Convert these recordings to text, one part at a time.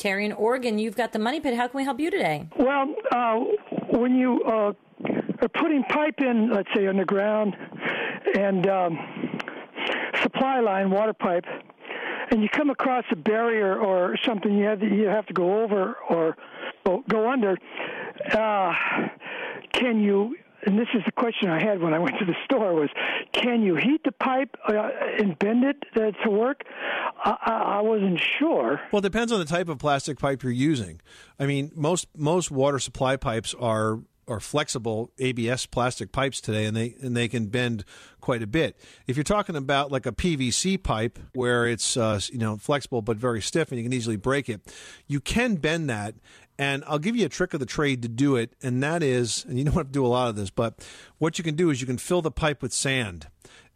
Terry in Oregon, you've got the money pit. How can we help you today? Well, uh, when you uh, are putting pipe in, let's say underground, and um, supply line, water pipe, and you come across a barrier or something you have to, you have to go over or go under, uh, can you and this is the question I had when I went to the store was, can you heat the pipe uh, and bend it uh, to work? I, I, wasn't sure. Well, it depends on the type of plastic pipe you're using. I mean, most most water supply pipes are are flexible ABS plastic pipes today, and they and they can bend quite a bit. If you're talking about like a PVC pipe where it's uh, you know flexible but very stiff and you can easily break it, you can bend that. And I'll give you a trick of the trade to do it, and that is, and you don't have to do a lot of this, but what you can do is you can fill the pipe with sand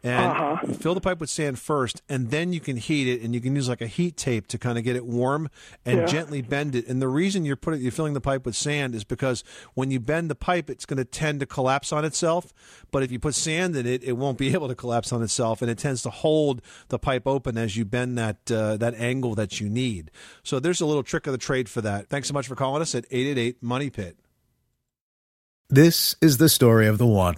and uh-huh. fill the pipe with sand first, and then you can heat it, and you can use like a heat tape to kind of get it warm and Yeah. gently bend it. And the reason you're putting you're filling the pipe with sand is because when you bend the pipe, it's going to tend to collapse on itself. But if you put sand in it, it won't be able to collapse on itself, and it tends to hold the pipe open as you bend that uh, that angle that you need. So there's a little trick of the trade for that. Thanks so much for calling us at eight eight eight Money Pit. This is the story of the one.